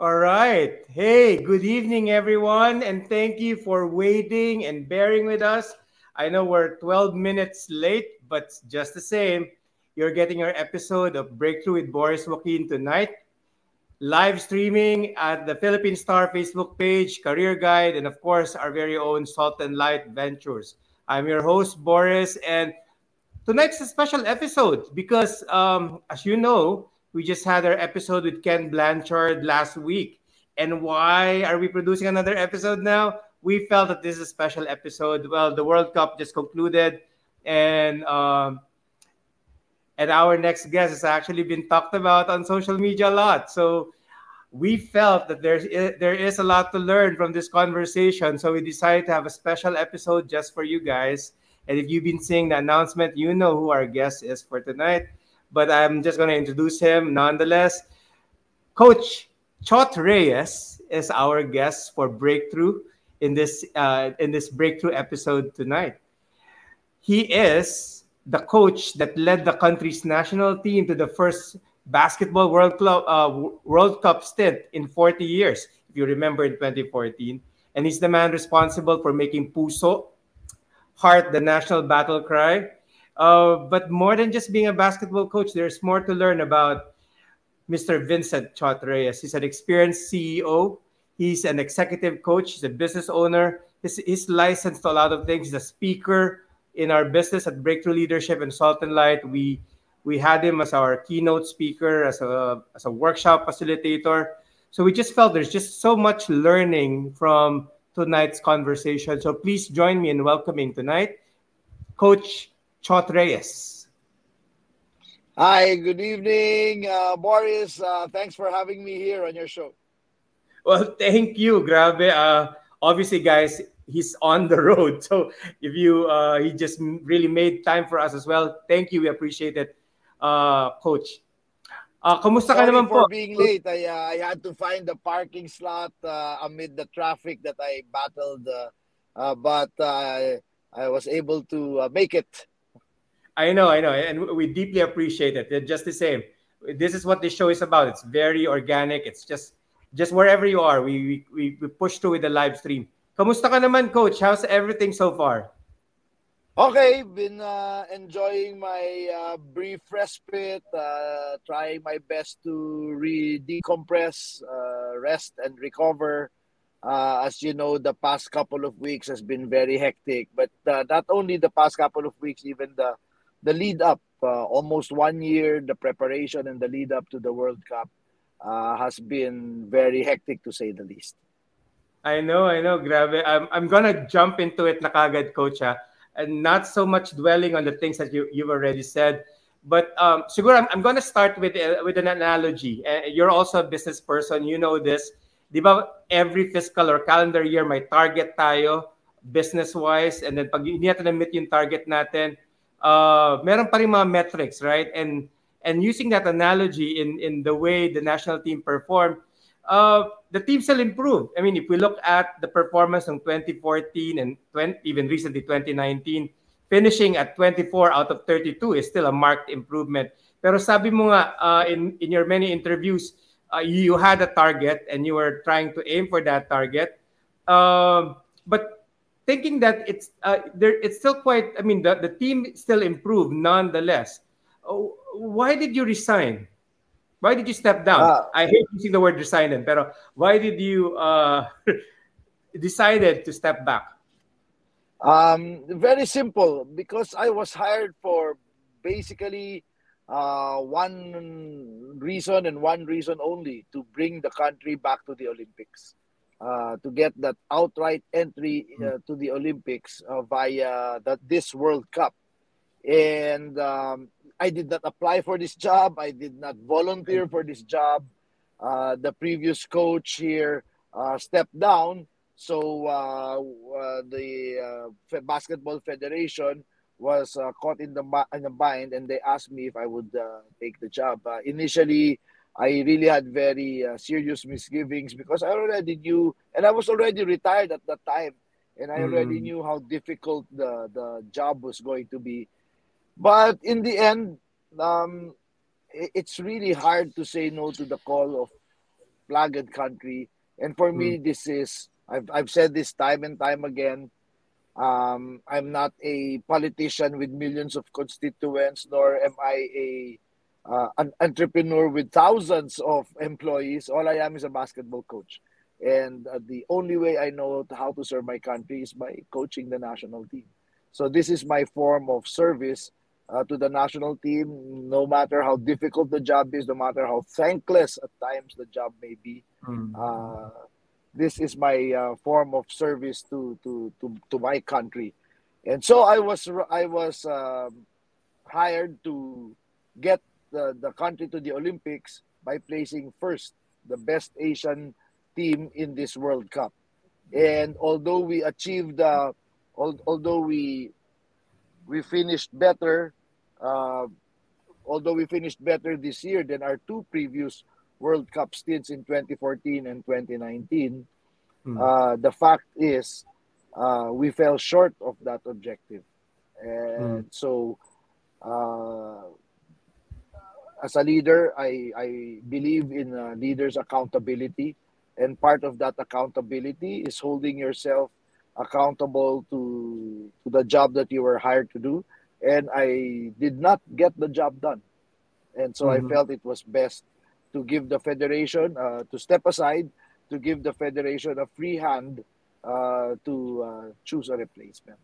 All right. Hey, good evening, everyone, and thank you for waiting and bearing with us. I know we're 12 minutes late, but just the same, you're getting our episode of Breakthrough with Boris Joaquin tonight. Live streaming at the Philippine Star Facebook page, Career Guide, and of course, our very own Salt and Light Ventures. I'm your host, Boris, and tonight's a special episode because, um, as you know, we just had our episode with Ken Blanchard last week. And why are we producing another episode now? We felt that this is a special episode. Well, the World Cup just concluded, and um, and our next guest has actually been talked about on social media a lot. So we felt that there's there is a lot to learn from this conversation. So we decided to have a special episode just for you guys. And if you've been seeing the announcement, you know who our guest is for tonight. But I'm just going to introduce him nonetheless. Coach Chot Reyes is our guest for Breakthrough in this uh, in this Breakthrough episode tonight. He is the coach that led the country's national team to the first basketball World Club uh, World Cup stint in 40 years, if you remember in 2014. And he's the man responsible for making Puso Heart the national battle cry. Uh, but more than just being a basketball coach, there's more to learn about Mr. Vincent Chot. He's an experienced CEO. He's an executive coach. He's a business owner. He's, he's licensed to a lot of things. He's a speaker in our business at Breakthrough Leadership and Salt and Light. We we had him as our keynote speaker, as a as a workshop facilitator. So we just felt there's just so much learning from tonight's conversation. So please join me in welcoming tonight Coach Chot Reyes. Hi, good evening, uh, Boris. Uh, thanks for having me here on your show. Well, thank you, Grabe. Uh, obviously, guys, he's on the road. So if you, uh, he just really made time for us as well. Thank you. We appreciate it, uh, Coach. Uh, kamusta Sorry ka naman for po? being late. I, uh, I had to find the parking slot uh, amid the traffic that I battled, uh, uh, but uh, I was able to uh, make it. I know, I know, and we deeply appreciate it. Just the same, this is what this show is about. It's very organic. It's just, just wherever you are, we we, we push through with the live stream. Kamusta ka naman, Coach? How's everything so far? Okay, been uh, enjoying my uh, brief respite, uh, trying my best to re decompress, uh, rest, and recover. Uh, as you know, the past couple of weeks has been very hectic, but uh, not only the past couple of weeks, even the the lead up, uh, almost one year, the preparation and the lead up to the World Cup uh, has been very hectic to say the least. I know, I know, grabe. I'm, I'm gonna jump into it na kagad, Coach, ha? and not so much dwelling on the things that you, you've already said. But um, I'm, I'm gonna start with, uh, with an analogy. Uh, you're also a business person, you know this. Di ba, every fiscal or calendar year, may target tayo, business-wise, and then pag hindi natin na-meet yung target natin, uh, meron pa rin mga metrics, right? And and using that analogy in in the way the national team performed, uh, the team still improved. I mean, if we look at the performance in 2014 and 20, even recently 2019, finishing at 24 out of 32 is still a marked improvement. Pero sabi mo nga uh, in in your many interviews, uh, you had a target and you were trying to aim for that target. Um, but thinking that it's uh, there, it's still quite. I mean, the, the team still improved nonetheless. Oh, why did you resign? Why did you step down? Ah. I hate using the word resign, pero why did you uh, decided to step back? Um, very simple because I was hired for basically uh, one reason and one reason only to bring the country back to the Olympics, uh, to get that outright entry uh, to the Olympics uh, via the, this World Cup. And um, I did not apply for this job. I did not volunteer for this job. Uh, the previous coach here uh, stepped down. So uh, uh, the uh, Basketball Federation was uh, caught in the in the bind, and they asked me if I would take the job. Initially, I really had very uh, serious misgivings because I already knew, and I was already retired at that time, and I already Mm. knew how difficult the the job was going to be. But in the end, um, i- it's really hard to say no to the call of flagged country. And for mm. me, this is I've I've said this time and time again. Um, I'm not a politician with millions of constituents, nor am I a uh, an entrepreneur with thousands of employees. All I am is a basketball coach. And uh, the only way I know how to serve my country is by coaching the national team. So this is my form of service uh, to the national team, no matter how difficult the job is, no matter how thankless at times the job may be. Mm. Uh, this is my uh, form of service to, to, to, to my country. And so I was I was um, hired to get the, the country to the Olympics by placing first the best Asian team in this World Cup. And although we achieved, uh, although we we finished better, uh, although we finished better this year than our two previous World Cup stints in 2014 and 2019, mm. uh, the fact is uh, we fell short of that objective. And mm. so uh, as a leader, I, I believe in uh, leaders' accountability. And part of that accountability is holding yourself accountable to, to the job that you were hired to do. And I did not get the job done. And so mm-hmm. I felt it was best to give the federation, uh, to step aside, to give the federation a free hand uh, to uh, choose a replacement.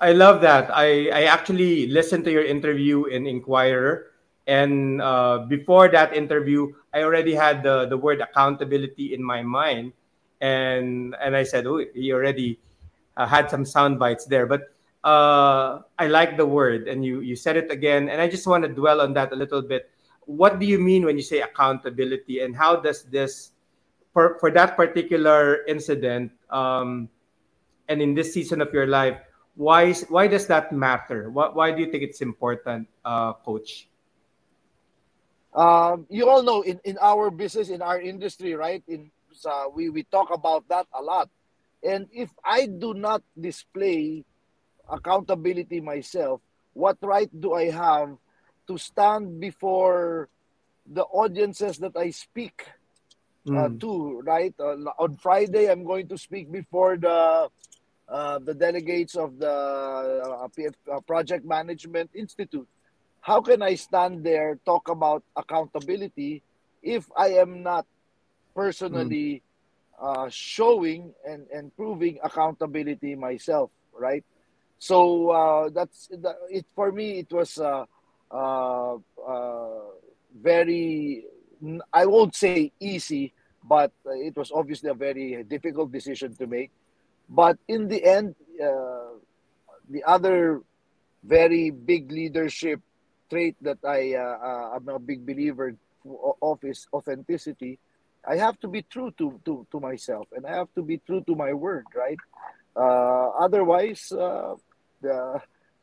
I love that. I, I actually listened to your interview in Inquirer and uh, before that interview, I already had the, the word accountability in my mind. And, and I said, oh, he already uh, had some sound bites there. But uh, I like the word, and you, you said it again. And I just want to dwell on that a little bit. What do you mean when you say accountability? And how does this, for, for that particular incident, um, and in this season of your life, why, why does that matter? Why, why do you think it's important, uh, coach? Um, you all know in, in our business in our industry right in uh, we we talk about that a lot. And if i do not display accountability myself what right do i have to stand before the audiences that i speak uh, mm. to right? Uh, on friday i'm going to speak before the uh, the delegates of the uh, PF, uh, project management institute how can I stand there talk about accountability if I am not personally mm. uh, showing and, and proving accountability myself, right? So uh, that's it for me. It was uh, uh, uh, very, I won't say easy, but it was obviously a very difficult decision to make. But in the end, uh, the other very big leadership trait that I uh, uh, I'm a big believer of is authenticity. I have to be true to, to, to myself and I have to be true to my word, right? Uh, otherwise, uh, the,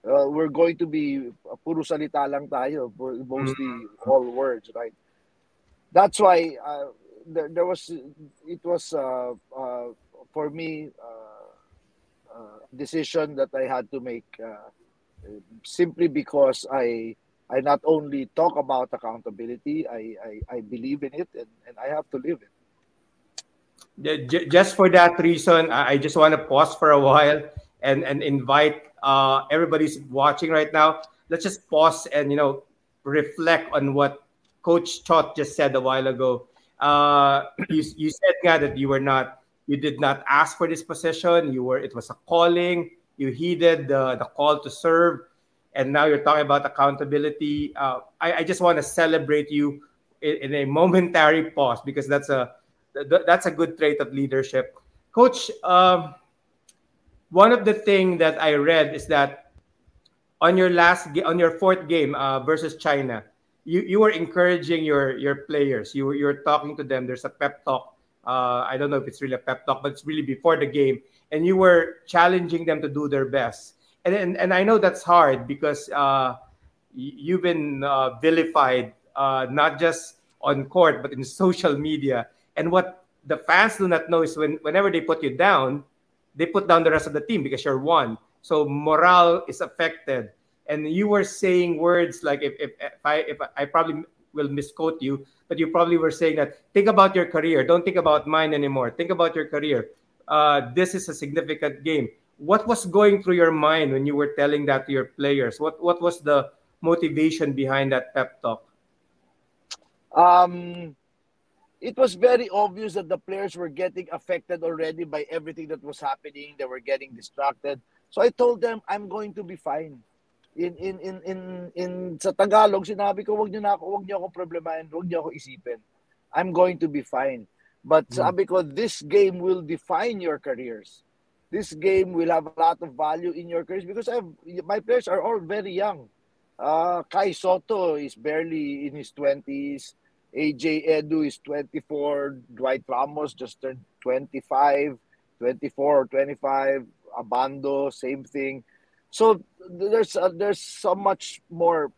uh, we're going to be puro salita lang tayo, mostly mm-hmm. all words, right? That's why uh, there, there was, it was uh, uh, for me, uh, uh, decision that I had to make uh, simply because I I not only talk about accountability, I, I, I believe in it and, and I have to live it. Just for that reason, I just want to pause for a while and, and invite uh, everybody's watching right now. Let's just pause and you know reflect on what Coach Chot just said a while ago. Uh, you, you said yeah, that you were not you did not ask for this position. You were it was a calling. You heeded the, the call to serve and now you're talking about accountability. Uh, I, I, just want to celebrate you in, in, a momentary pause because that's a that's a good trait of leadership, Coach. Um, one of the things that I read is that on your last on your fourth game uh, versus China, you, you were encouraging your your players. You were you were talking to them. There's a pep talk. Uh, I don't know if it's really a pep talk, but it's really before the game, and you were challenging them to do their best and and, and I know that's hard because uh, you've been uh, vilified uh, not just on court but in social media. And what the fans do not know is when whenever they put you down, they put down the rest of the team because you're one. So morale is affected. And you were saying words like if, if, if I if I probably will misquote you, but you probably were saying that think about your career. Don't think about mine anymore. Think about your career. Uh, this is a significant game. What was going through your mind when you were telling that to your players? What what was the motivation behind that pep talk? Um, it was very obvious that the players were getting affected already by everything that was happening. They were getting distracted. So I told them, I'm going to be fine. In in in in in sa Tagalog, sinabi ko, wag niyo na ako, wag niyo ako problemahin, wag niyo ako isipin. I'm going to be fine. But mm. sabi ko, this game will define your careers. This game will have a lot of value in your careers because I have, my players are all very young. Uh, Kai Soto is barely in his 20s. AJ Edu is 24. Dwight Ramos just turned 25, 24 or 25. Abando, same thing. So there's uh, there's so much more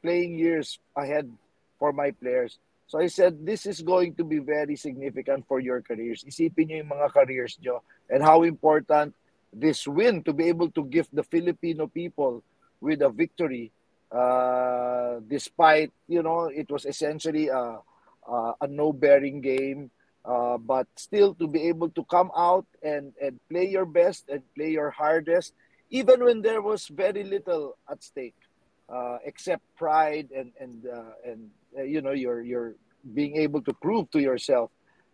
playing years ahead for my players. So I said, this is going to be very significant for your careers. Isipin niyo yung mga careers niyo and how important this win to be able to give the Filipino people with a victory uh, despite you know it was essentially a, a, a no-bearing game, uh, but still to be able to come out and and play your best and play your hardest, even when there was very little at stake, uh, except pride and and uh, and uh, you know you're you're being able to prove to yourself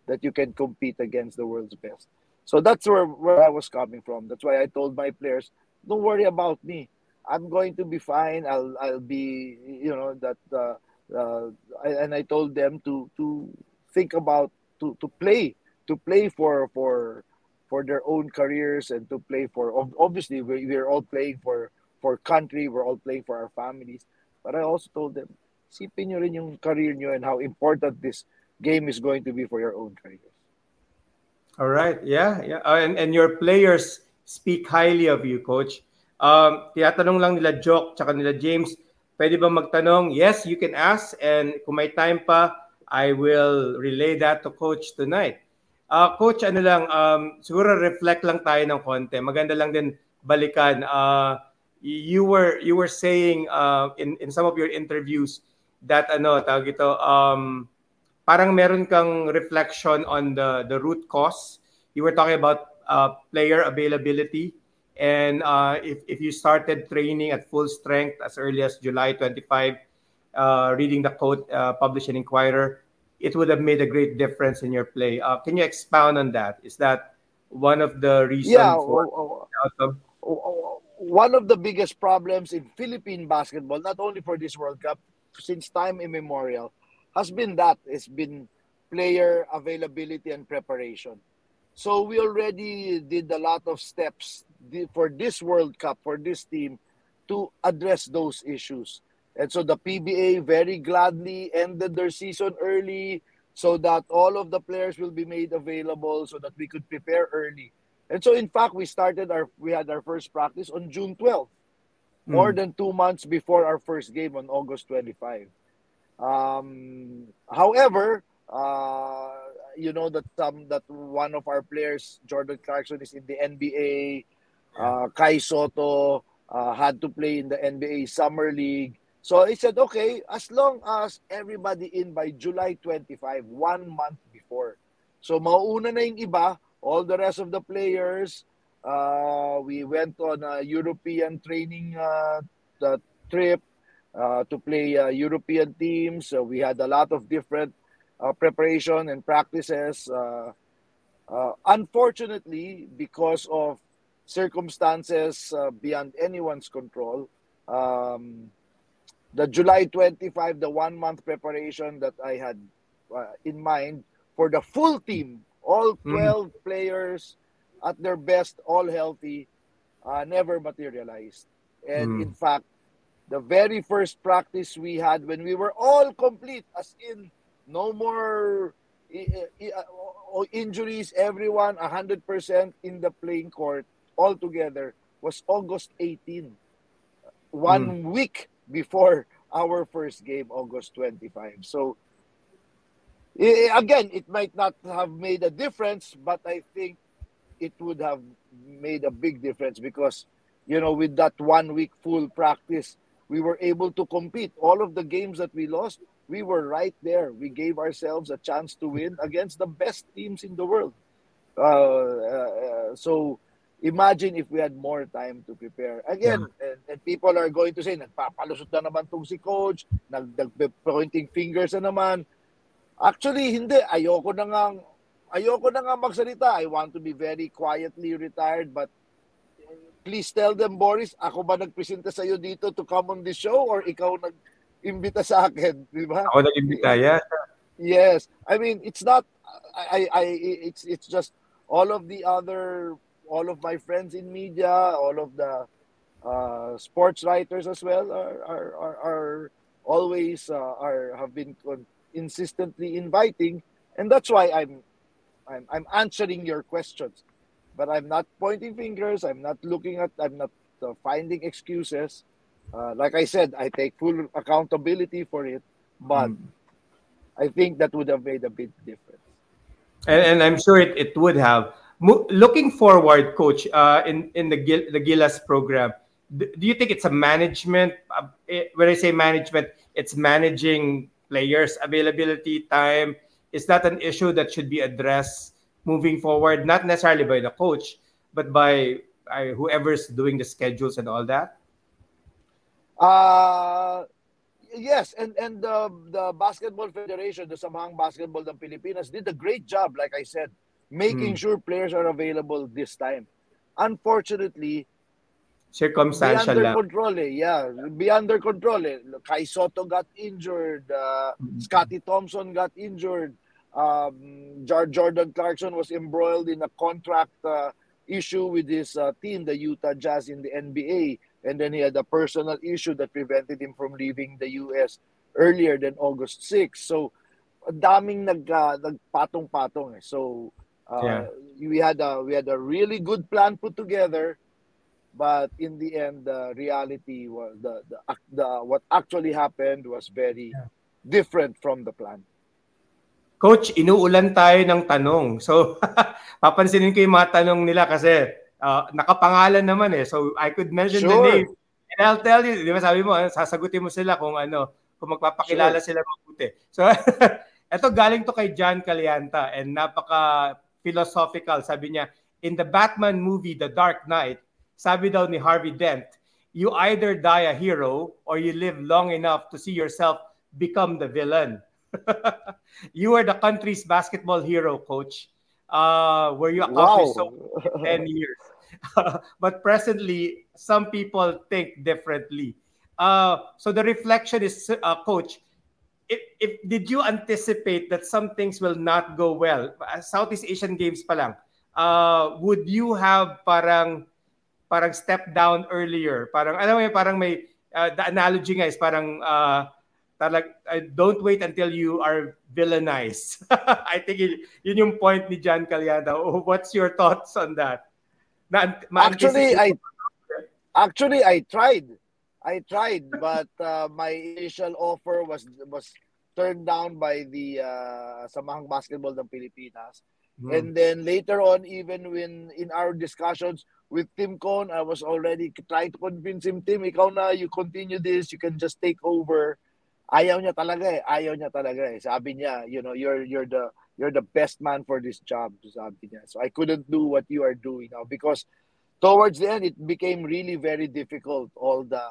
that you can compete against the world's best. So that's where, where I was coming from. That's why I told my players, don't worry about me I'm going to be fine. I'll I'll be you know that uh, uh, and I told them to to think about to to play to play for for for their own careers and to play for obviously we, we're all playing for for country we're all playing for our families but I also told them sipin nyo rin yung career nyo and how important this game is going to be for your own careers all right yeah yeah uh, and and your players speak highly of you coach Um, tinatanong lang nila Joke tsaka nila James, pwede ba magtanong? Yes, you can ask. And kung may time pa, I will relay that to Coach tonight. Uh, Coach, ano lang, um, siguro reflect lang tayo ng konti. Maganda lang din balikan. Uh, you were you were saying uh, in in some of your interviews that ano tawag ito um parang meron kang reflection on the the root cause you were talking about uh, player availability And uh, if, if you started training at full strength as early as July 25, uh, reading the code uh, published in Inquirer, it would have made a great difference in your play. Uh, can you expound on that? Is that one of the reasons yeah, for oh, oh, oh, one of the biggest problems in Philippine basketball, not only for this World Cup, since time immemorial, has been that it's been player availability and preparation. So we already did a lot of steps for this World Cup, for this team, to address those issues. And so the PBA very gladly ended their season early so that all of the players will be made available so that we could prepare early. And so in fact we started our we had our first practice on June 12th, mm. more than 2 months before our first game on August 25. Um, however, uh, you know that some that one of our players, Jordan Clarkson, is in the NBA. Uh, Kai Soto uh, had to play in the NBA Summer League. So I said, okay, as long as everybody in by July 25, one month before. So mauuna na yung iba, all the rest of the players, uh, we went on a European training uh, trip to play uh, European teams. So we had a lot of different uh, preparation and practices. Uh, uh, unfortunately, because of circumstances uh, beyond anyone's control. Um, the July 25, the one month preparation that I had uh, in mind for the full team, all mm-hmm. 12 mm. players at their best, all healthy, uh, never materialized. And mm. in fact, the very first practice we had when we were all complete, as in no more uh, injuries, everyone 100% in the playing court, altogether was August 18, one mm. week before our first game, August 25. So, again, it might not have made a difference, but I think it would have made a big difference because, you know, with that one week full practice, we were able to compete. All of the games that we lost, we were right there. We gave ourselves a chance to win against the best teams in the world. Uh, uh, so imagine if we had more time to prepare. Again, yeah. and, and people are going to say, nagpapalusot na naman tong si coach, nag, pointing fingers na naman. Actually, hindi. Ayoko na nga, ayoko na nga magsalita. I want to be very quietly retired, but please tell them, Boris, ako ba nagpresenta sa'yo dito to come on this show or ikaw nag-imbita sa akin, di ba? Ako nag-imbita, yeah. Yes. I mean, it's not, I, I, it's, it's just all of the other all of my friends in media, all of the uh, sports writers as well are are, are, are always uh, are have been consistently inviting, and that's why I'm I'm I'm answering your questions, but I'm not pointing fingers. I'm not looking at. I'm not uh, finding excuses. Uh, like I said, I take full accountability for it, but mm. I think that would have made a big difference. And, and I'm sure it, it would have looking forward, coach, uh, in in the the Gilas program, do, you think it's a management? Uh, when I say management, it's managing players' availability time. Is that an issue that should be addressed moving forward? Not necessarily by the coach, but by uh, whoever's doing the schedules and all that. Uh yes, and and the the basketball federation, the Samahang Basketball ng Pilipinas, did a great job. Like I said, making mm. sure players are available this time. Unfortunately, circumstantial be under control eh. Yeah, be under control eh. Kai Sotto got injured, uh, mm-hmm. Scotty Thompson got injured. Um, Jordan Clarkson was embroiled in a contract uh, issue with his uh, team, the Utah Jazz in the NBA, and then he had a personal issue that prevented him from leaving the US earlier than August 6. So, daming nag uh, nagpatong-patong eh. So, uh, yeah. we had a we had a really good plan put together, but in the end, the reality was the the, the what actually happened was very yeah. different from the plan. Coach, inuulan tayo ng tanong. So, papansinin ko yung mga tanong nila kasi uh, nakapangalan naman eh. So, I could mention sure. the name. And I'll tell you, di ba sabi mo, sasagutin mo sila kung ano, kung magpapakilala sure. sila mabuti. So, eto galing to kay John Calianta and napaka philosophical. Sabi niya, in the Batman movie, The Dark Knight, sabi daw ni Harvey Dent, you either die a hero or you live long enough to see yourself become the villain. you are the country's basketball hero, coach. Uh, where you accomplished wow. so in 10 years. but presently, some people think differently. Uh, so the reflection is, uh, coach, if, if did you anticipate that some things will not go well? Southeast Asian Games pa lang. Uh, would you have parang parang step down earlier? Parang alam mo parang may uh, the analogy nga is parang uh, talag, uh, don't wait until you are villainized. I think yun, yun yung point ni John Calyada. Oh, what's your thoughts on that? Na, actually, I actually I tried. I tried, but uh, my initial offer was was turned down by the uh, Samahang Basketball ng Pilipinas. Mm. And then later on, even when in our discussions with Tim Cone, I was already trying to convince him, Tim, ikaw na, you continue this, you can just take over. Ayaw niya talaga eh. Ayaw niya talaga eh. Sabi niya, you know, you're you're the you're the best man for this job. Sabi niya. So I couldn't do what you are doing now because towards the end, it became really very difficult. All the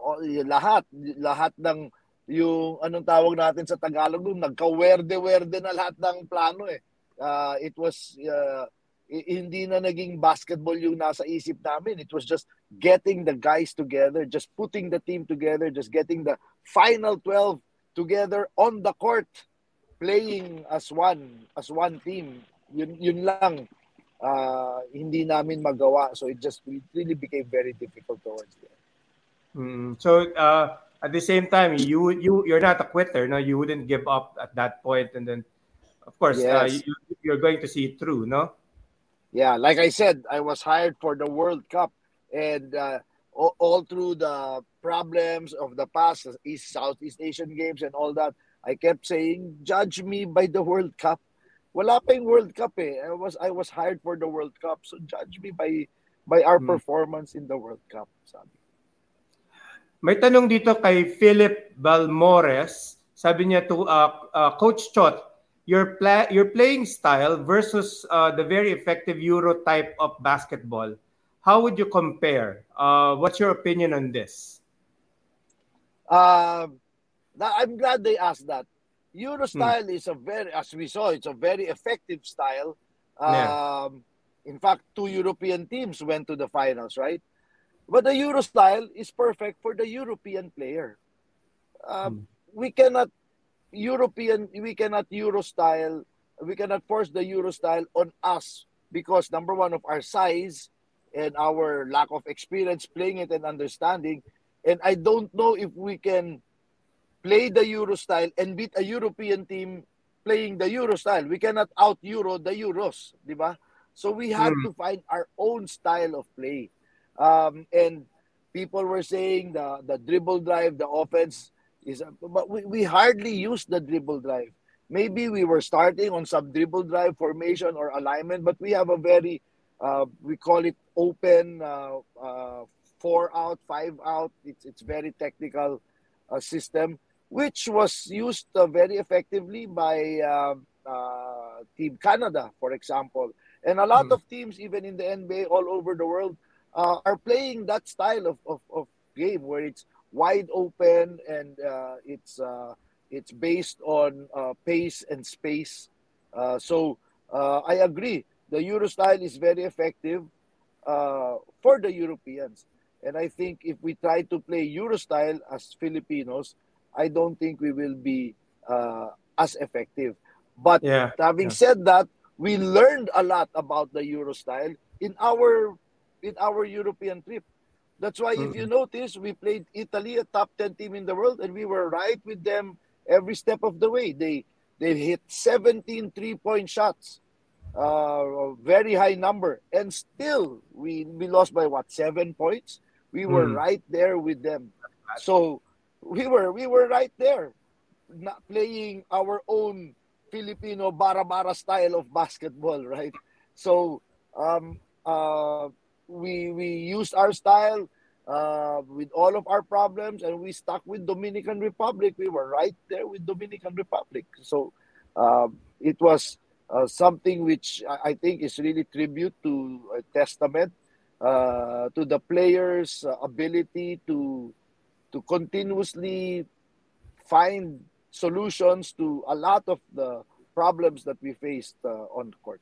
all, lahat lahat ng yung anong tawag natin sa Tagalog doon nagka-werde-werde na lahat ng plano eh uh, it was uh, hindi na naging basketball yung nasa isip namin it was just getting the guys together just putting the team together just getting the final 12 together on the court playing as one as one team yun yun lang uh, hindi namin magawa so it just it really became very difficult towards the end Mm, so uh, at the same time, you you you're not a quitter. No, you wouldn't give up at that point, and then of course uh, yes. uh, you, are going to see it through. No. Yeah, like I said, I was hired for the World Cup, and uh, all, all through the problems of the past, East Southeast Asian Games and all that, I kept saying, "Judge me by the World Cup." Wala pa yung World Cup eh. I was I was hired for the World Cup, so judge me by by our hmm. performance in the World Cup. Sabi. May tanong dito kay Philip Balmores. sabi niya to uh, uh, Coach Chot, your pla- your playing style versus uh, the very effective Euro type of basketball. How would you compare? Uh, what's your opinion on this? Uh, I'm glad they asked that. Euro Hmm. style is a very, as we saw, it's a very effective style. Yeah. Um, in fact, two European teams went to the finals, right? But the Euro style is perfect for the European player. Um, We cannot European, we cannot Euro style, we cannot force the Euro style on us because number one of our size and our lack of experience playing it and understanding. And I don't know if we can play the Euro style and beat a European team playing the Euro style. We cannot out Euro the Euros, di ba? So we had Mm. to find our own style of play. Um, and people were saying the the dribble drive, the offense is, but we, we hardly used the dribble drive. Maybe we were starting on some dribble drive formation or alignment, but we have a very, uh, we call it open, uh, uh, four out, five out. It's it's very technical uh, system, which was used uh, very effectively by uh, uh, Team Canada, for example, and a lot Mm. of teams, even in the NBA all over the world, uh, are playing that style of, of, of game where it's wide open and uh, it's uh, it's based on uh, pace and space. Uh, so uh, I agree. The Euro style is very effective uh, for the Europeans, and I think if we try to play Euro style as Filipinos, I don't think we will be uh, as effective. But Yeah. having yeah. said that, we learned a lot about the Euro style in our in our European trip. That's why if you notice, we played Italy, a top 10 team in the world, and we were right with them every step of the way. They they hit 17 three-point shots, uh, a very high number, and still we we lost by what seven points. We were Mm. right there with them, so we were we were right there, not playing our own Filipino bara-bara style of basketball, right? So um, uh, we we used our style uh, with all of our problems, and we stuck with Dominican Republic. We were right there with Dominican Republic. So um, it was uh, something which I think is really tribute to a testament uh, to the players' uh, ability to to continuously find solutions to a lot of the problems that we faced uh, on the court.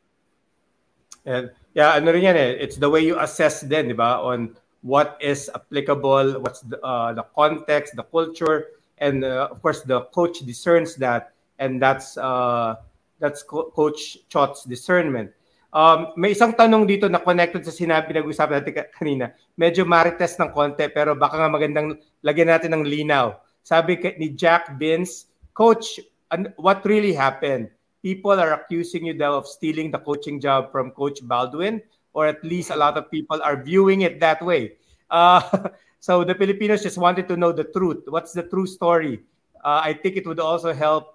And yeah, ano rin yan eh. It's the way you assess then, di ba? On what is applicable, what's the, uh, the context, the culture, and uh, of course the coach discerns that, and that's uh, that's Co- Coach Chot's discernment. Um, may isang tanong dito na connected sa sinabi nag-usapan natin ka- kanina. Medyo marites ng konti pero baka nga magandang lagyan natin ng linaw. Sabi ni Jack Bins, Coach, what really happened? People are accusing you of stealing the coaching job from Coach Baldwin, or at least a lot of people are viewing it that way. Uh, so the Filipinos just wanted to know the truth. What's the true story? Uh, I think it would also help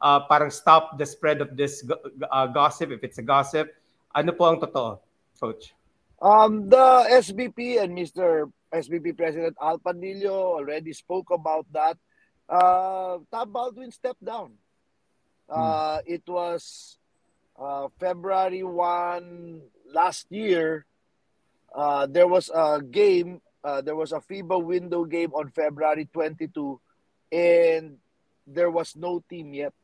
uh, parang stop the spread of this uh, gossip if it's a gossip. Ano po ang totoo, Coach? Um, the SBP and Mr. SBP President Al Panlilio already spoke about that. Uh, Tab Baldwin stepped down. Uh, It was uh, February 1 last year. Uh, there was a game, uh, there was a FIBA window game on February 22, and there was no team yet.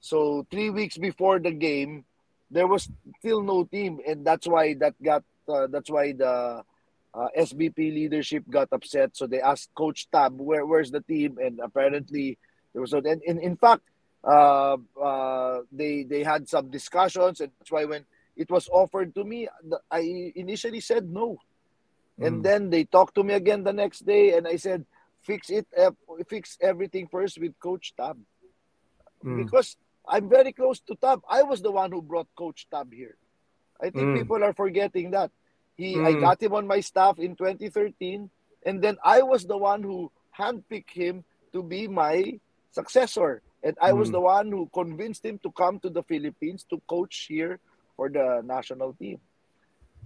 So three weeks before the game, there was still no team, and that's why that got uh, that's why the SBP leadership got upset. So they asked Coach Tab, "Where where's the team?" And apparently there was no. And in, in fact, uh, uh, they they had some discussions, and that's why when it was offered to me, I initially said no, and Mm. then they talked to me again the next day, and I said, "Fix it, fix everything first with Coach Tab." Mm. because I'm very close to Tab. I was the one who brought Coach Tab here. I think Mm. people are forgetting that. He, I Mm. got him on my staff in 2013, and then I was the one who handpicked him to be my successor, and I was Mm. the one who convinced him to come to the Philippines to coach here for the national team.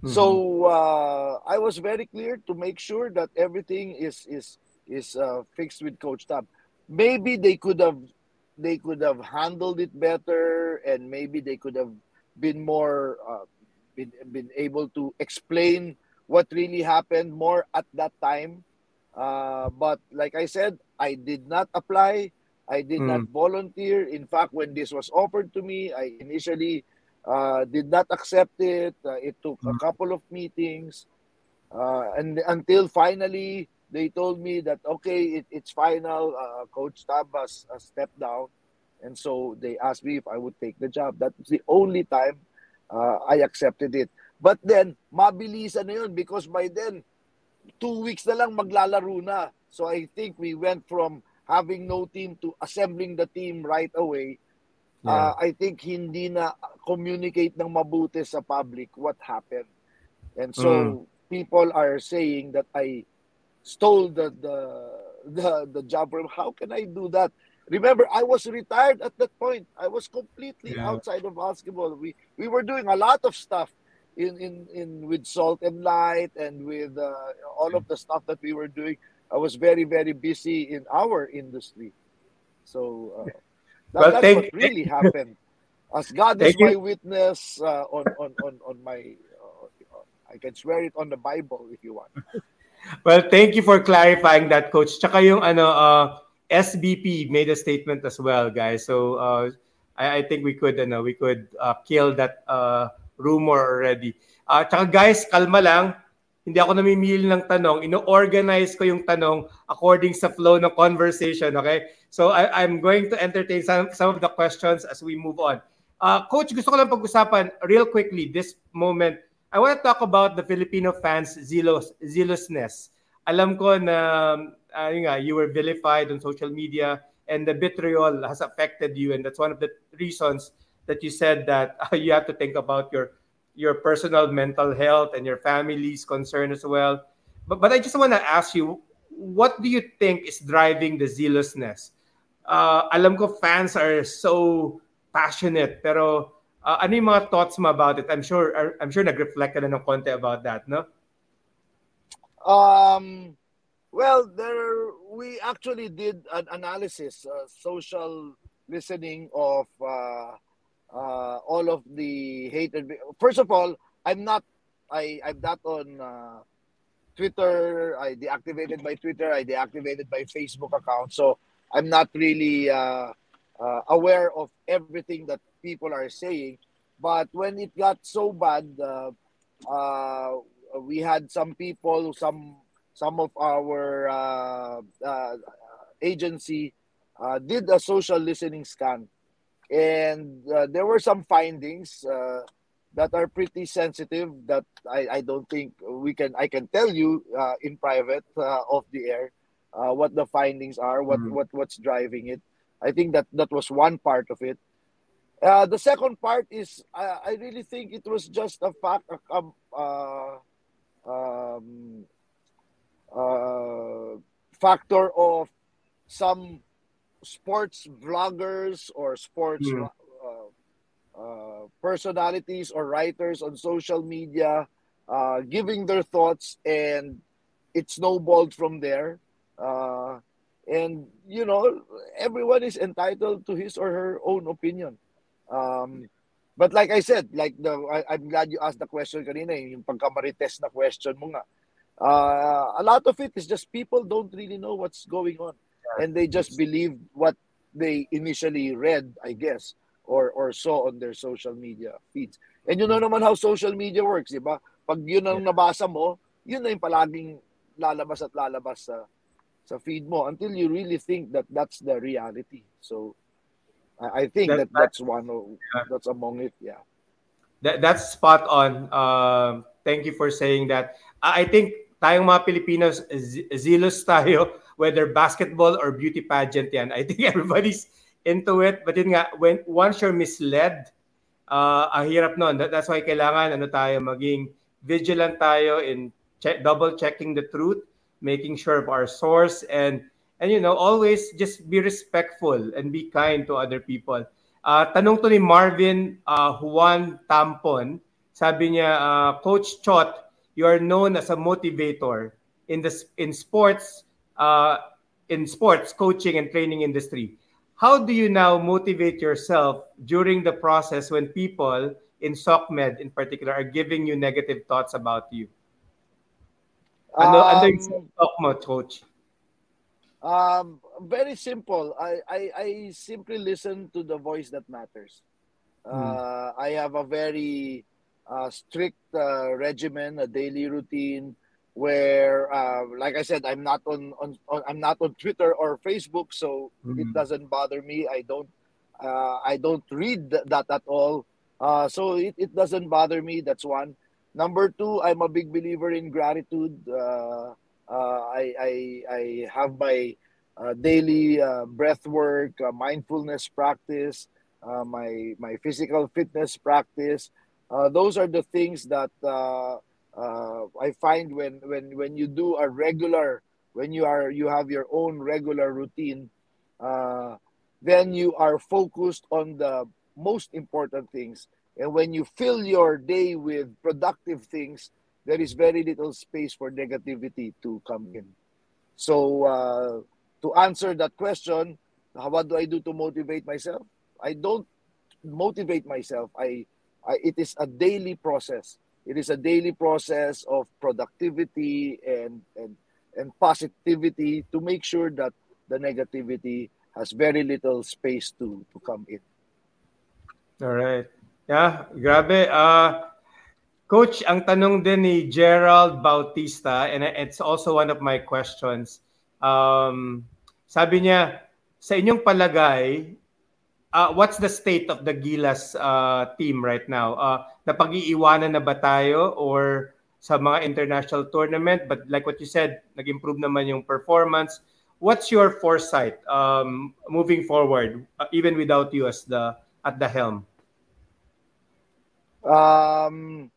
Mm-hmm. So uh, I was very clear to make sure that everything is is is uh, fixed with Coach Tab. maybe they could have they could have handled it better and maybe they could have been more uh, been, been able to explain what really happened more at that time uh, but like i said i did not apply i did mm. not hmm. volunteer in fact when this was offered to me i initially uh, did not accept it uh, it took mm. a hmm. couple of meetings uh, and until finally they told me that okay, it, it's final. Uh, Coach Tab has, has stepped down, and so they asked me if I would take the job. That was the only time uh, I accepted it. But then, mabilisan na yun because by then, two weeks na lang maglalaro na. So I think we went from having no team to assembling the team right away. Yeah. Uh, I think hindi na communicate ng mabuti sa public what happened. And so mm. people are saying that I stole the the the, the job from how can i do that remember i was retired at that point i was completely yeah. outside of basketball we we were doing a lot of stuff in in in with salt and light and with uh, all of the stuff that we were doing i was very very busy in our industry so uh, that, well, that's what really happened as god is my witness uh, on, on on on my uh, i can swear it on the bible if you want well, thank you for clarifying that, Coach. Tsaka yung ano, uh, SBP made a statement as well, guys. So uh, I, I think we could, ano, we could uh, kill that uh, rumor already. Uh, tsaka guys, kalma lang. Hindi ako namimili ng tanong. Ino-organize ko yung tanong according sa flow ng conversation, okay? So I, I'm going to entertain some, some of the questions as we move on. Uh, Coach, gusto ko lang pag-usapan real quickly this moment I want to talk about the Filipino fans' zealous, zealousness. Alam ko na uh, nga, you were vilified on social media and the vitriol has affected you and that's one of the reasons that you said that uh, you have to think about your your personal mental health and your family's concern as well. But, but I just want to ask you, what do you think is driving the zealousness? Uh, alam ko fans are so passionate, pero Uh, ano yung mga thoughts mo about it? I'm sure I'm sure nag-reflect ka na ng konti about that, no? Um well, there we actually did an analysis, uh, social listening of uh, uh, all of the hatred. First of all, I'm not I I'm not on uh, Twitter. I deactivated my Twitter. I deactivated my Facebook account. So I'm not really uh, uh, aware of everything that people are saying. But when it got so bad, uh, uh, we had some people, some some of our agency did a social listening scan, and uh, there were some findings that are pretty sensitive that I, I don't think we can I can tell you in private off the air what the findings are, what, mm-hmm. what what's driving it. I think that that was one part of it. Uh, the second part is I, I really think it was just a fact, a, uh, um, uh, factor of some sports vloggers or sports mm. uh, personalities or writers on social media uh, giving their thoughts, and it snowballed from there. Uh, and you know everyone is entitled to his or her own opinion um but like I said like the I, I'm glad you asked the question kanina eh, yung pagkamarites na question mo nga uh, a lot of it is just people don't really know what's going on and they just believe what they initially read I guess or or saw on their social media feeds and you know naman how social media works di ba pag yun ang nabasa mo yun na yung palaging lalabas at lalabas sa sa feed mo until you really think that that's the reality. So I, I think that, that that's one of, yeah. that's among it. Yeah. That, that's spot on. Um, thank you for saying that. I think tayong mga Pilipinos zealous tayo whether basketball or beauty pageant yan. I think everybody's into it. But yun nga, when once you're misled, uh, ang hirap nun. That, that's why kailangan ano tayo maging vigilant tayo in check, double checking the truth making sure of our source and and you know always just be respectful and be kind to other people. Uh, tanong to ni Marvin uh, Juan Tampon, sabi niya, uh, Coach Chot, you are known as a motivator in the in sports. Uh, in sports coaching and training industry. How do you now motivate yourself during the process when people in SOCMED in particular are giving you negative thoughts about you? Ano, um, ano yung talk mo, coach? Um, very simple. I, I, I simply listen to the voice that matters. Hmm. Uh, I have a very uh, strict uh, regimen, a daily routine where, uh, like I said, I'm not on, on, on, I'm not on Twitter or Facebook, so mm. it doesn't bother me. I don't uh, I don't read that at all, uh, so it, it doesn't bother me. That's one. Number two, I'm a big believer in gratitude. Uh, I, I I have my daily breath work, mindfulness practice, my my physical fitness practice. those are the things that uh, I find when when when you do a regular when you are you have your own regular routine, uh, then you are focused on the most important things. And when you fill your day with productive things, there is very little space for negativity to come in. So uh, to answer that question, what do I do to motivate myself? I don't motivate myself. I, I it is a daily process it is a daily process of productivity and and and positivity to make sure that the negativity has very little space to to come in. All right. Yeah, grabe. Uh Coach, ang tanong din ni Gerald Bautista and it's also one of my questions. Um sabi niya, sa inyong palagay, uh, what's the state of the Gilas uh, team right now? Uh, napag-iiwanan na ba tayo or sa mga international tournament? But like what you said, nag-improve naman yung performance. What's your foresight um, moving forward, uh, even without you as the at the helm? Um,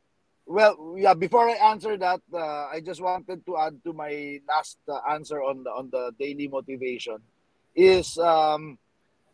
well, yeah. Before I answer that, uh, I just wanted to add to my last uh, answer on the on the daily motivation is um,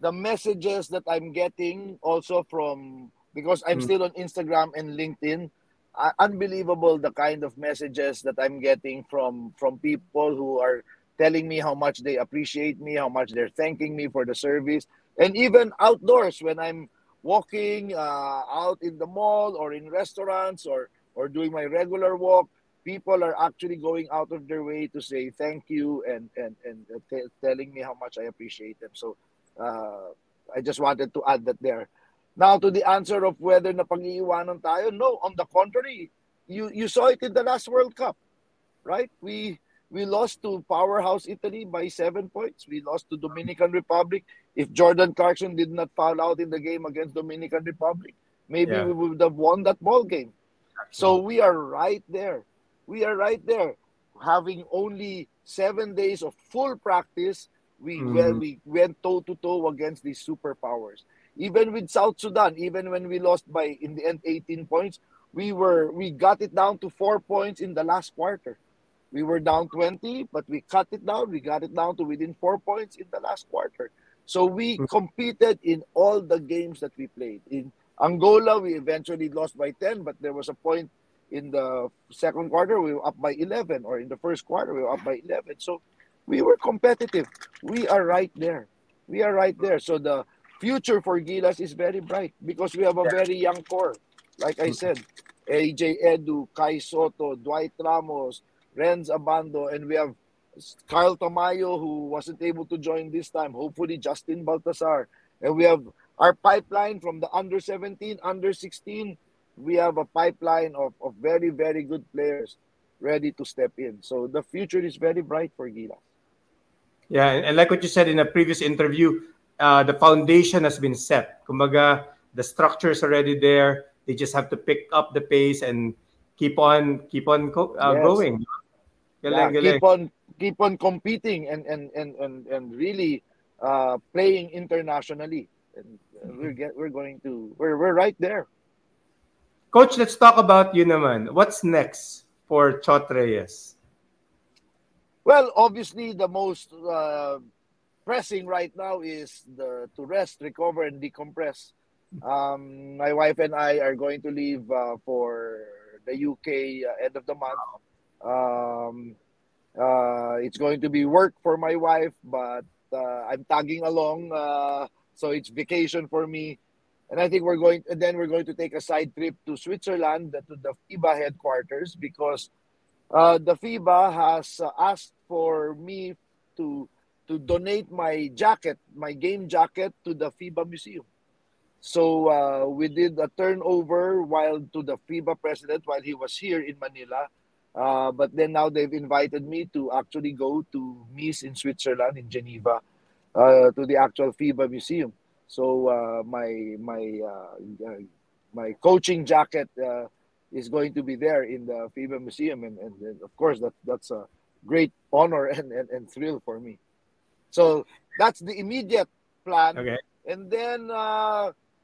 the messages that I'm getting also from because I'm mm. still on Instagram and LinkedIn. Uh, unbelievable the kind of messages that I'm getting from from people who are telling me how much they appreciate me, how much they're thanking me for the service, and even outdoors when I'm walking uh, out in the mall or in restaurants or or doing my regular walk, people are actually going out of their way to say thank you and and and t- telling me how much I appreciate them. So Uh, I just wanted to add that there. Now to the answer of whether napag-iiwanan tayo, no, on the contrary, you you saw it in the last World Cup, right? We we lost to powerhouse Italy by seven points. We lost to Dominican Republic. If Jordan Clarkson did not foul out in the game against Dominican Republic, maybe yeah. we would have won that ball game. So we are right there. We are right there, having only seven days of full practice we mm-hmm. well, we went toe to toe against these superpowers. Even with South Sudan, even when we lost by in the end 18 points, we were we got it down to four points in the last quarter. We were down 20, but we cut it down. We got it down to within four points in the last quarter. So we mm-hmm. competed in all the games that we played. In Angola, we eventually lost by 10, but there was a point in the second quarter we were up by 11, or in the first quarter we were up by 11. So we were competitive. We are right there. We are right there. So the future for Gilas is very bright because we have a very young core. Like I mm-hmm. said, AJ Edu, Kai Sotto, Dwight Ramos, Rhenz Abando, and we have Kyle Tamayo who wasn't able to join this time. Hopefully Justin Baltazar. And we have our pipeline from the under 17, under 16. We have a pipeline of, of very, very good players ready to step in. So the future is very bright for Gilas. Yeah, and like what you said in a previous interview, uh, the foundation has been set. Kumbaga, the structure is already there. They just have to pick up the pace and keep on keep on co- uh, yes. going. Galing, yeah, keep on keep on competing and and and and, and really uh, playing internationally. And we're get, we're going to we're we're right there. Coach, let's talk about you naman. What's next for Chot Reyes? Well, obviously, the most uh, pressing right now is the to rest, recover, and decompress. Um, my wife and I are going to leave uh, for the UK uh, end of the month. Um, Uh, it's going to be work for my wife, but uh, I'm tagging along, uh, so it's vacation for me. And I think we're going, and then we're going to take a side trip to Switzerland to the FIBA headquarters because uh, the FIBA has uh, asked for me to to donate my jacket, my game jacket, to the FIBA museum. So uh, we did a turnover while to the FIBA president while he was here in Manila. Uh, but then now they've invited me to actually go to Mies in Switzerland, in Geneva, uh, to the actual FIBA museum. So uh, my my uh, uh, my coaching jacket is going to be there in the FIBA museum, and, and, and of course that that's a great honor and, and, and thrill for me. So that's the immediate plan. Okay. And then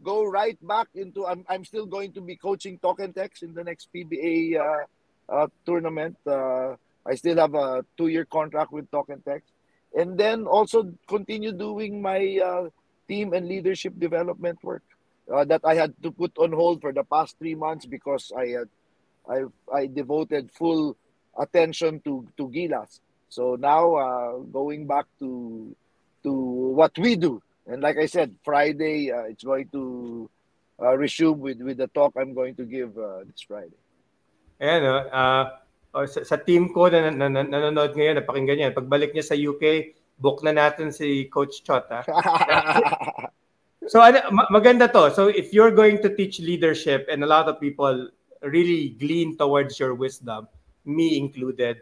go right back into I'm, I'm still going to be coaching Talk 'N Text in the next PBA uh, uh, tournament. Uh, I still have a two year contract with Talk 'N Text. And then also continue doing my uh, team and leadership development work uh, that I had to put on hold for the past three months because I had I, I devoted full attention to, to Gilas. So now uh, going back to to what we do and like I said, Friday uh, it's going to uh, resume with with the talk I'm going to give uh, this Friday. Ayan, uh, uh, sa, sa team ko na, na, na nanonood ngayon, napakinggan yan. Pagbalik niya sa UK, book na natin si Coach Chot. Ha? so ano, maganda to. So if you're going to teach leadership and a lot of people really glean towards your wisdom, me included,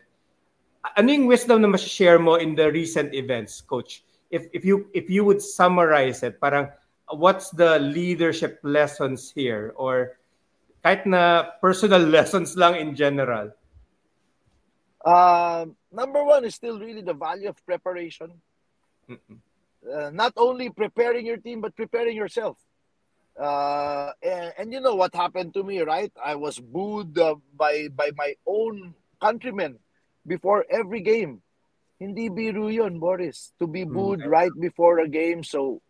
ano yung wisdom na share mo in the recent events, Coach? if if you if you would summarize it, parang what's the leadership lessons here or kahit na personal lessons lang in general? Uh, number one is still really the value of preparation. Uh, not only preparing your team, but preparing yourself. Uh, and, and you know what happened to me, right? I was booed uh, by by my own countrymen before every game. Hindi biro yun, Boris. To be hmm. booed mm-hmm. right before a game. So,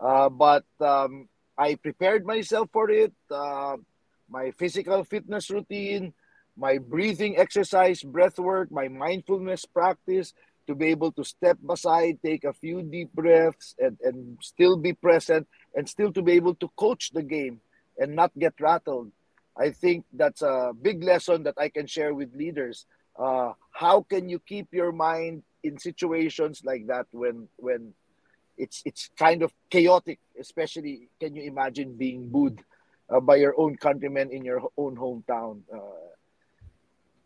uh, but um, I prepared myself for it. Uh, my physical fitness routine, my breathing exercise, breath work, my mindfulness practice to be able to step aside, take a few deep breaths, and, and still be present and still to be able to coach the game and not get rattled. I think that's a big lesson that I can share with leaders. Uh, how can you keep your mind in situations like that when when it's it's kind of chaotic especially can you imagine being booed uh, by your own countrymen in your own hometown uh,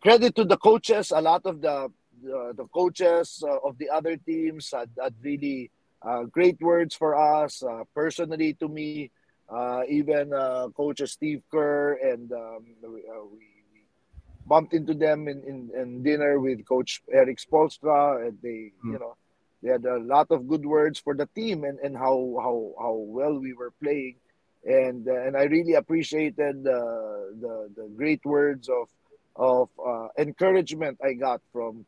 credit to the coaches a lot of the the, the coaches uh, of the other teams had, had really uh, great words for us uh, personally to me uh, even coach steve kerr and um, we, bumped into them in, in, in dinner with Coach Erik Spoelstra, and they, mm. you know, they had a lot of good words for the team and, and how, how how well we were playing, and uh, and I really appreciated the the, the great words of of uh, encouragement I got from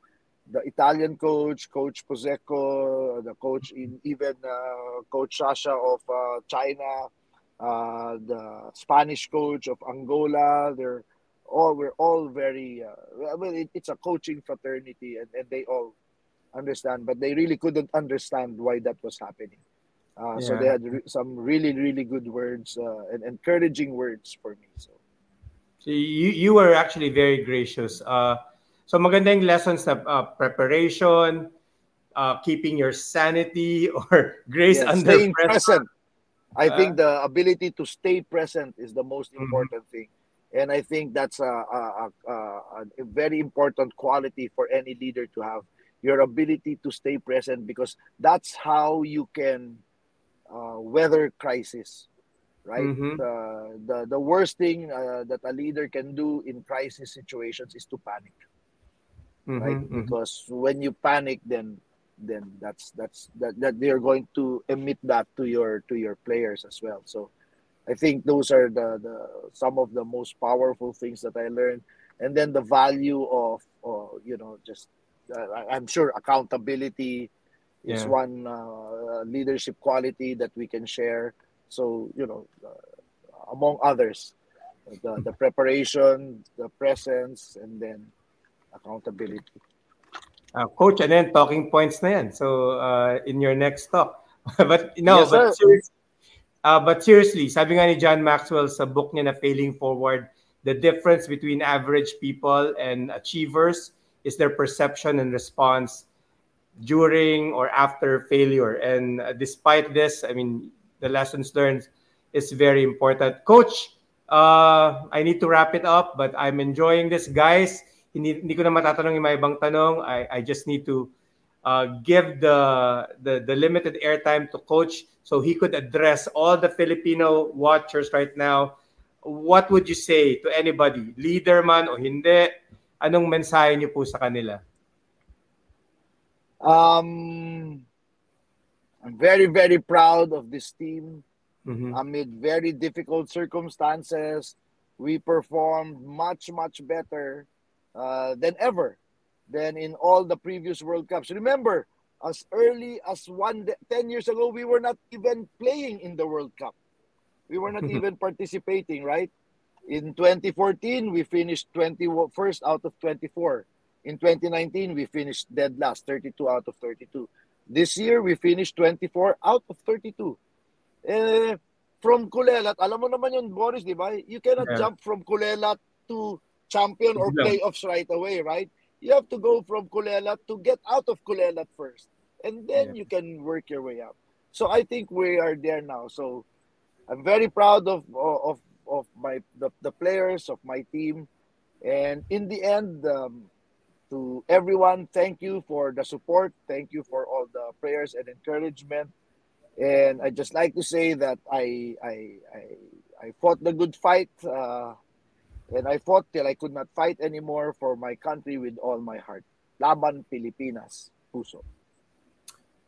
the Italian coach, Coach Pozzecco, the coach in even uh, Coach Sasha of uh, China, uh, the Spanish coach of Angola. They're all we're all very uh, well it, it's a coaching fraternity and, and they all understand but they really couldn't understand why that was happening uh, yeah. so they had re- some really really good words uh, and encouraging words for me so so you you were actually very gracious uh so magandang lessons na uh, preparation uh, keeping your sanity or grace yeah, under staying pressure. present i think the ability to stay present is the most mm-hmm. important mm-hmm. thing and I think that's a, a, a, a, very important quality for any leader to have your ability to stay present because that's how you can uh, weather crisis right mm-hmm. the, the the worst thing uh, that a leader can do in crisis situations is to panic mm-hmm, right? mm-hmm. because when you panic then then that's that's that, that they're going to emit that to your to your players as well. So I think those are the, the some of the most powerful things that I learned, and then the value of, uh, you know, just uh, I'm sure accountability is one uh, leadership quality that we can share. So you know, uh, among others, the the preparation, the presence, and then accountability. Uh, coach, and then talking points na yan. So, uh, in your next talk. but, no, Yes, but, seriously, uh, but seriously, sabi nga ni John Maxwell sa book niya na Failing Forward, the difference between average people and achievers is their perception and response during or after failure. And uh, despite this, I mean, the lessons learned is very important. Coach, uh, I need to wrap it up, but I'm enjoying this. Guys, hindi, hindi ko na matatanong yung mga ibang tanong. I, I just need to uh, give the, the, the limited airtime to Coach so he could address all the Filipino watchers right now. What would you say to anybody, leader man o hindi? Anong mensahe niyo po sa kanila? Um, I'm very, very proud of this team. Mhm. Amid very difficult circumstances, we performed much, much better uh, than ever than in all the previous World Cups. Remember, as early as one de- 10 years ago, we were not even playing in the World Cup. We were not even participating, right? In 2014, we finished 21st out of 24. In 2019, we finished dead last, 32 out of 32. This year, we finished 24 out of 32. Eh, from Kulelat, alam mo naman yun, Boris, di ba? You cannot Yeah. jump from Kulelat to champion or Yeah. playoffs right away, right? You have to go from Kulelat to get out of Kulelat first. And then Yeah. you can work your way up. So I think we are there now. So I'm very proud of of of my the, the players of my team. And in the end, um, to everyone, thank you for the support. Thank you for all the prayers and encouragement. And I just like to say that I I I, I fought the good fight, uh, and I fought till I could not fight anymore for my country with all my heart. Laban Pilipinas, puso.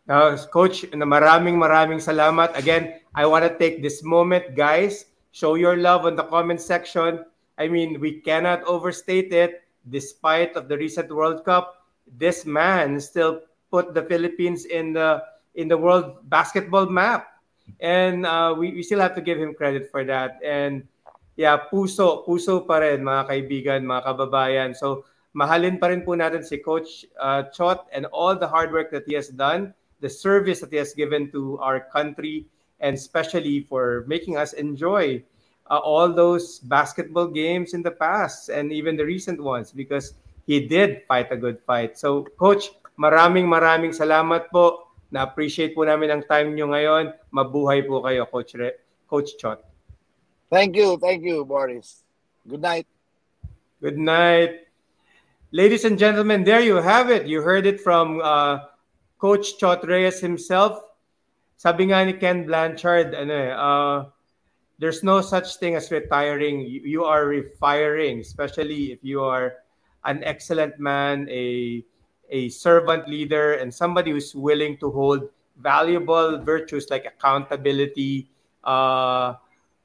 Uh, Coach, maraming maraming salamat. Again, I want to take this moment, guys. Show your love on the comment section. I mean, we cannot overstate it. Despite of the recent World Cup, this man still put the Philippines in the in the world basketball map, and uh, we, we still have to give him credit for that. And yeah, puso, puso pa rin, mga kaibigan, mga kababayan. So, mahalin pa rin po natin si Coach uh, Chot and all the hard work that he has done, the service that he has given to our country, and especially for making us enjoy uh, all those basketball games in the past and even the recent ones because he did fight a good fight. So, Coach, maraming maraming salamat po. Na-appreciate po namin ang time nyo ngayon. Mabuhay po kayo, Coach, Re- Coach Chot. Thank you, thank you, Boris. Good night. Good night. Ladies and gentlemen, there you have it. You heard it from uh, Coach Chot Reyes himself. Sabi nga ni Ken Blanchard, ano eh, uh, there's no such thing as retiring. You, you are refiring, especially if you are an excellent man, a a servant leader, and somebody who's willing to hold valuable virtues like accountability, uh,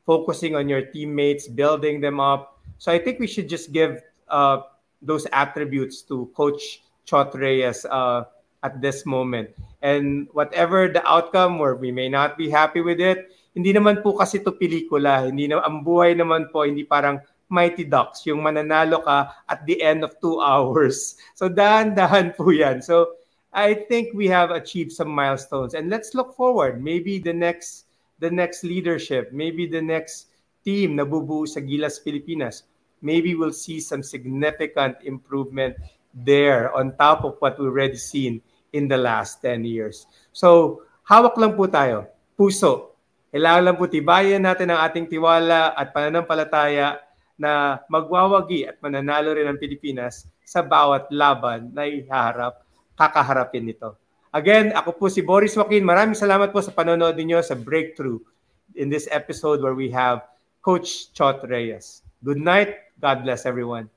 focusing on your teammates, building them up. So I think we should just give uh, those attributes to Coach Chot Reyes uh, at this moment. And whatever the outcome, or we may not be happy with it, hindi naman po kasi to pelikula. Hindi na, ang buhay naman po, hindi parang Mighty Ducks, yung mananalo ka at the end of two hours. So dahan-dahan po yan. So I think we have achieved some milestones. And let's look forward. Maybe the next the next leadership, maybe the next team na bubuo sa Gilas Pilipinas, maybe we'll see some significant improvement there on top of what we've already seen in the last 10 years. So, hawak lang po tayo. Puso. Kailangan lang po tibayan natin ang ating tiwala at pananampalataya na magwawagi at mananalo rin ang Pilipinas sa bawat laban na ihaharap, kakaharapin nito. Again, ako po si Boris Joaquin. Maraming salamat po sa panonood ninyo sa Breakthrough in this episode where we have Coach Chot Reyes. Good night. God bless everyone.